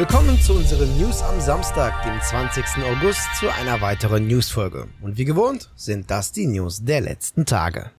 Willkommen zu unseren News am Samstag, dem 20. August, zu einer weiteren Newsfolge. Und wie gewohnt sind das die News der letzten Tage.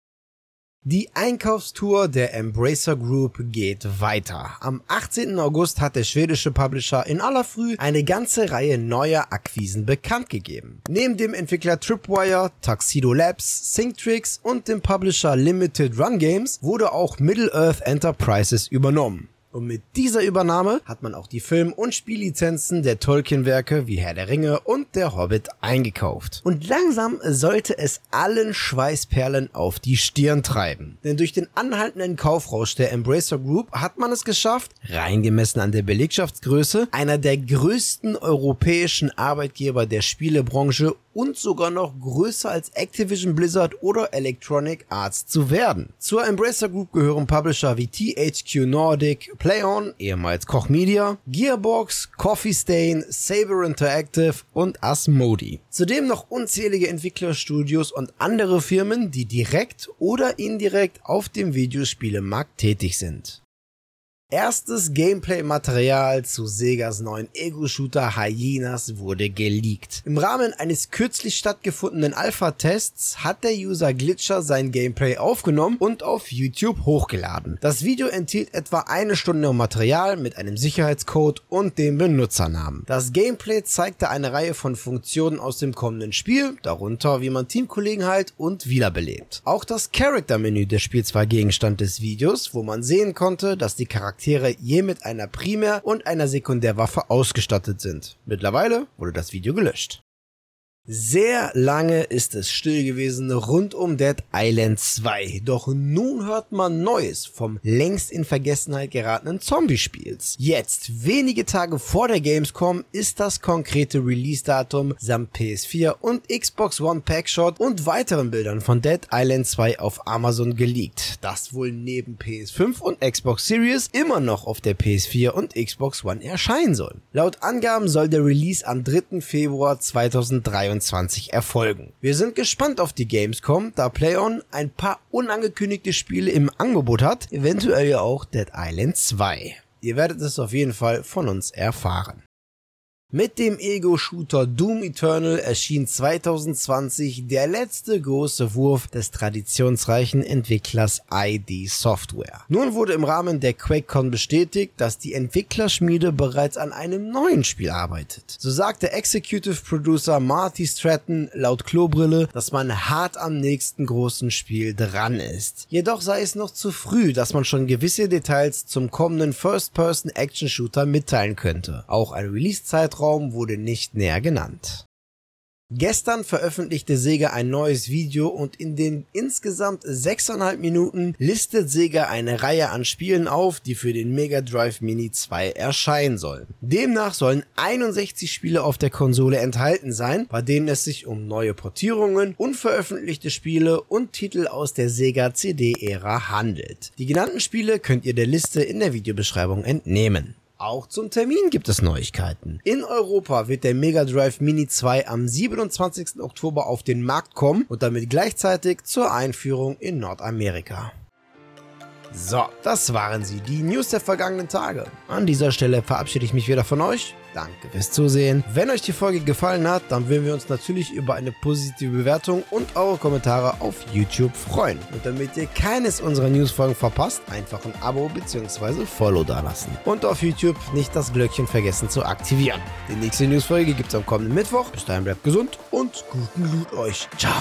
Die Einkaufstour der Embracer Group geht weiter. Am 18. August hat der schwedische Publisher in aller Früh eine ganze Reihe neuer Akquisen bekannt gegeben. Neben dem Entwickler Tripwire, Tuxedo Labs, Synctrix und dem Publisher Limited Run Games wurde auch Middle-earth Enterprises übernommen. Und mit dieser Übernahme hat man auch die Film- und Spiellizenzen der Tolkien-Werke wie Herr der Ringe und der Hobbit eingekauft. Und langsam sollte es allen Schweißperlen auf die Stirn treiben. Denn durch den anhaltenden Kaufrausch der Embracer Group hat man es geschafft, rein gemessen an der Belegschaftsgröße, einer der größten europäischen Arbeitgeber der Spielebranche und sogar noch größer als Activision Blizzard oder Electronic Arts zu werden. Zur Embracer Group gehören Publisher wie THQ Nordic, PlayOn, ehemals Koch Media, Gearbox, Coffee Stain, Saber Interactive und Asmodi. Zudem noch unzählige Entwicklerstudios und andere Firmen, die direkt oder indirekt auf dem Videospielemarkt tätig sind. Erstes Gameplay-Material zu Segas neuen Ego-Shooter Hyenas wurde geleakt. Im Rahmen eines kürzlich stattgefundenen Alpha-Tests hat der User Glitcher sein Gameplay aufgenommen und auf YouTube hochgeladen. Das Video enthielt etwa eine Stunde Material mit einem Sicherheitscode und dem Benutzernamen. Das Gameplay zeigte eine Reihe von Funktionen aus dem kommenden Spiel, darunter wie man Teamkollegen halt und wiederbelebt. Auch das Character-Menü des Spiels war Gegenstand des Videos, wo man sehen konnte, dass die Charaktere Charaktere je mit einer Primär- und einer Sekundärwaffe ausgestattet sind. Mittlerweile wurde das Video gelöscht. Sehr lange ist es still gewesen rund um Dead Island 2, doch nun hört man Neues vom längst in Vergessenheit geratenen Zombie-Spiels. Jetzt, wenige Tage vor der Gamescom, ist das konkrete Release-Datum samt PS4 und Xbox One Packshot und weiteren Bildern von Dead Island 2 auf Amazon geleakt, das wohl neben PS5 und Xbox Series immer noch auf der PS4 und Xbox One erscheinen soll. Laut Angaben soll der Release am 3. Februar 2023 2023 erfolgen. Wir sind gespannt auf die Gamescom, da PlayOn ein paar unangekündigte Spiele im Angebot hat, eventuell ja auch Dead Island 2. Ihr werdet es auf jeden Fall von uns erfahren. Mit dem Ego-Shooter Doom Eternal erschien 2020 der letzte große Wurf des traditionsreichen Entwicklers ID Software. Nun wurde im Rahmen der QuakeCon bestätigt, dass die Entwicklerschmiede bereits an einem neuen Spiel arbeitet. So sagte Executive Producer Marty Stratton laut Klobrille, dass man hart am nächsten großen Spiel dran ist. Jedoch sei es noch zu früh, dass man schon gewisse Details zum kommenden First-Person-Action-Shooter mitteilen könnte. Auch ein Release-Zeitraum Zeitraum wurde nicht näher genannt. Gestern veröffentlichte Sega ein neues Video und in den insgesamt 6,5 Minuten listet Sega eine Reihe an Spielen auf, die für den Mega Drive Mini 2 erscheinen sollen. Demnach sollen 61 Spiele auf der Konsole enthalten sein, bei denen es sich um neue Portierungen, unveröffentlichte Spiele und Titel aus der Sega CD-Ära handelt. Die genannten Spiele könnt ihr der Liste in der Videobeschreibung entnehmen. Auch zum Termin gibt es Neuigkeiten. In Europa wird der Mega Drive Mini 2 am 27. Oktober auf den Markt kommen und damit gleichzeitig zur Einführung in Nordamerika. So, das waren sie, die News der vergangenen Tage. An dieser Stelle verabschiede ich mich wieder von euch. Danke fürs Zusehen. Wenn euch die Folge gefallen hat, dann würden wir uns natürlich über eine positive Bewertung und eure Kommentare auf YouTube freuen. Und damit ihr keines unserer Newsfolgen verpasst, einfach ein Abo bzw. Follow dalassen. Und auf YouTube nicht das Glöckchen vergessen zu aktivieren. Die nächste Newsfolge gibt es am kommenden Mittwoch. Bis dahin bleibt gesund und guten Loot euch. Ciao.